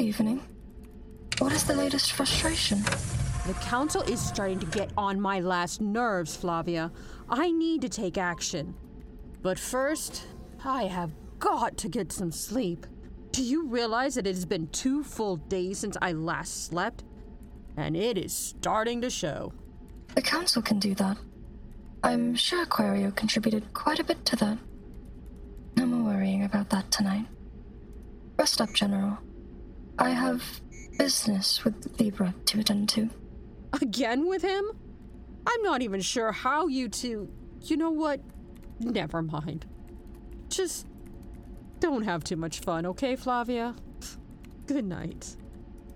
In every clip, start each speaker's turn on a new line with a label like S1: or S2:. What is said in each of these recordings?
S1: evening. What is the latest frustration?
S2: The council is starting to get on my last nerves, Flavia. I need to take action. But first, I have got to get some sleep. Do you realize that it has been two full days since I last slept? And it is starting to show.
S1: The council can do that. I'm sure Aquario contributed quite a bit to that. No more worrying about that tonight. Rest up, General. I have business with Libra to attend to.
S2: Again with him? I'm not even sure how you two. You know what? Never mind. Just don't have too much fun, okay, Flavia? Good night.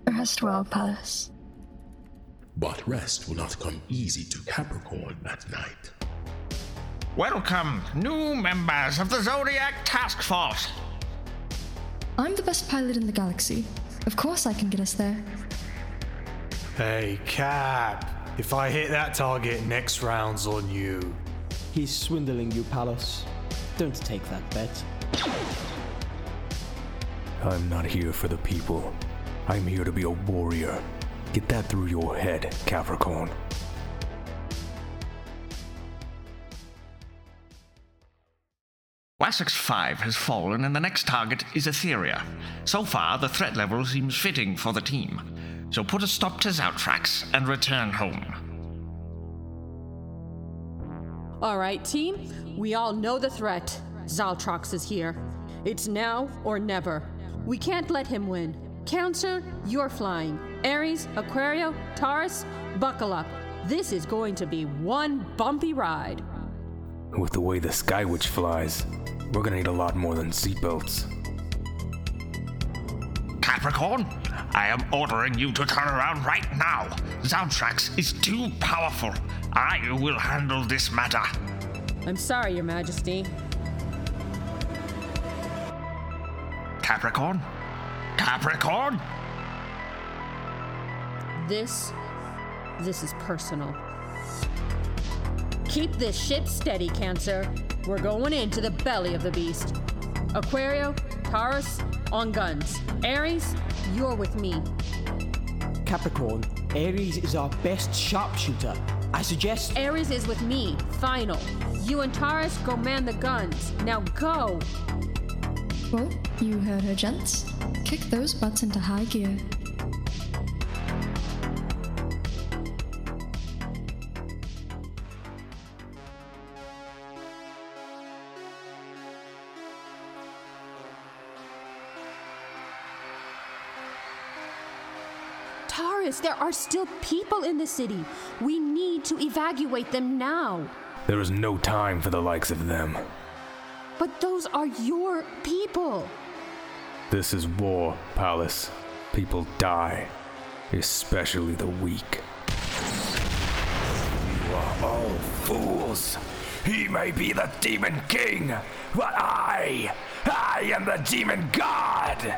S1: Rest well, Pallas.
S3: But rest will not come easy to Capricorn that night.
S4: Welcome, new members of the Zodiac Task Force.
S1: I'm the best pilot in the galaxy. Of course I can get us there.
S5: Hey, Cap. If I hit that target, next round's on you.
S6: He's swindling you, Pallas. Don't take that bet.
S7: I'm not here for the people. I'm here to be a warrior. Get that through your head, Capricorn.
S4: Wassex 5 has fallen and the next target is Etheria. So far, the threat level seems fitting for the team. So put a stop to Zaltrax and return home.
S2: All right, team. We all know the threat. Zaltrax is here. It's now or never. We can't let him win. Cancer, you're flying. Aries, Aquario, Taurus, buckle up. This is going to be one bumpy ride.
S7: With the way the Sky Witch flies, we're gonna need a lot more than seatbelts.
S4: Capricorn, I am ordering you to turn around right now. Zaltrax is too powerful. I will handle this matter.
S2: I'm sorry, Your Majesty.
S4: Capricorn? Capricorn?
S2: This. This is personal. Keep this ship steady, Cancer. We're going into the belly of the beast. Aquario, Taurus, on guns. Aries, you're with me.
S6: Capricorn, Aries is our best sharpshooter. I suggest.
S2: Aries is with me. Final. You and Taurus go man the guns. Now go.
S1: Well, you heard her, gents. Kick those butts into high gear.
S2: Taurus, there are still people in the city. We need to evacuate them now.
S7: There is no time for the likes of them.
S2: But those are your people.
S7: This is war, Pallas. People die, especially the weak. You are all fools. He may be the demon king, but I, I am the demon god.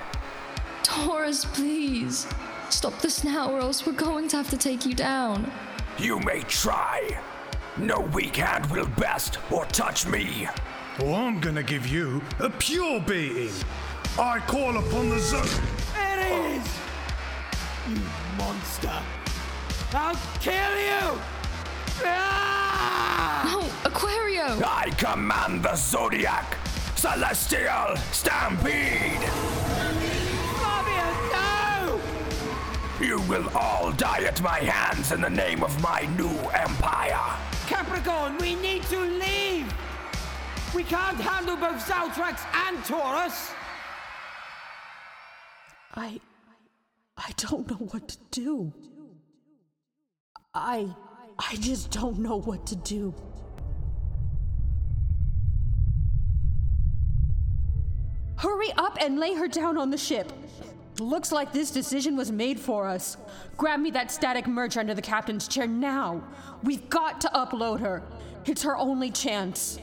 S1: Taurus, please. Stop this now, or else we're going to have to take you down.
S7: You may try. No weak hand will best or touch me.
S5: Well, I'm gonna give you a pure beating. I call upon the zone.
S6: It is! You monster! I'll kill you! Ah!
S1: No, Aquario!
S7: I command the Zodiac Celestial Stampede. You will all die at my hands in the name of my new empire.
S6: Capricorn, we need to leave! We can't handle both Zaltrax and Taurus!
S2: I. I don't know what to do. I. I just don't know what to do. Hurry up and lay her down on the ship. Looks like this decision was made for us. Grab me that static merch under the captain's chair now. We've got to upload her. It's her only chance.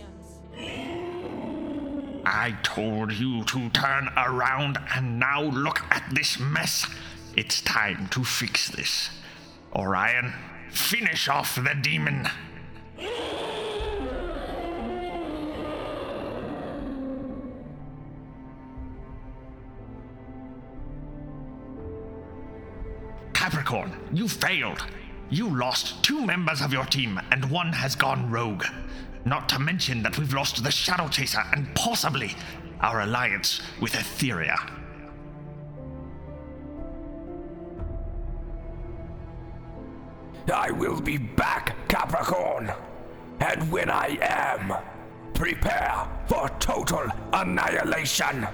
S4: I told you to turn around, and now look at this mess. It's time to fix this. Orion, finish off the demon. Capricorn, you failed. You lost two members of your team, and one has gone rogue. Not to mention that we've lost the Shadow Chaser and possibly our alliance with Etheria.
S7: I will be back, Capricorn. And when I am, prepare for total annihilation.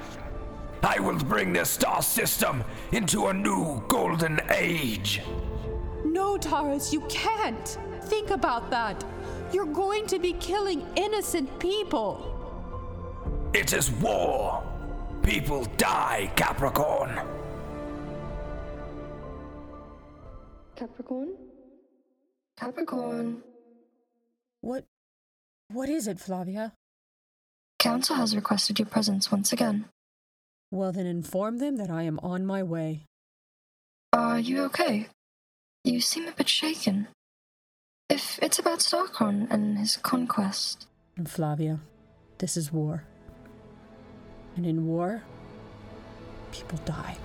S7: I will bring this star system into a new golden age.
S2: No, Taurus, you can't. Think about that. You're going to be killing innocent people.
S7: It is war. People die, Capricorn.
S1: Capricorn? Capricorn.
S2: What. What is it, Flavia?
S1: Council has requested your presence once again.
S2: Well, then inform them that I am on my way.
S1: Are you okay? You seem a bit shaken. If it's about Starkron and his conquest,
S2: And Flavia, this is war. And in war, people die.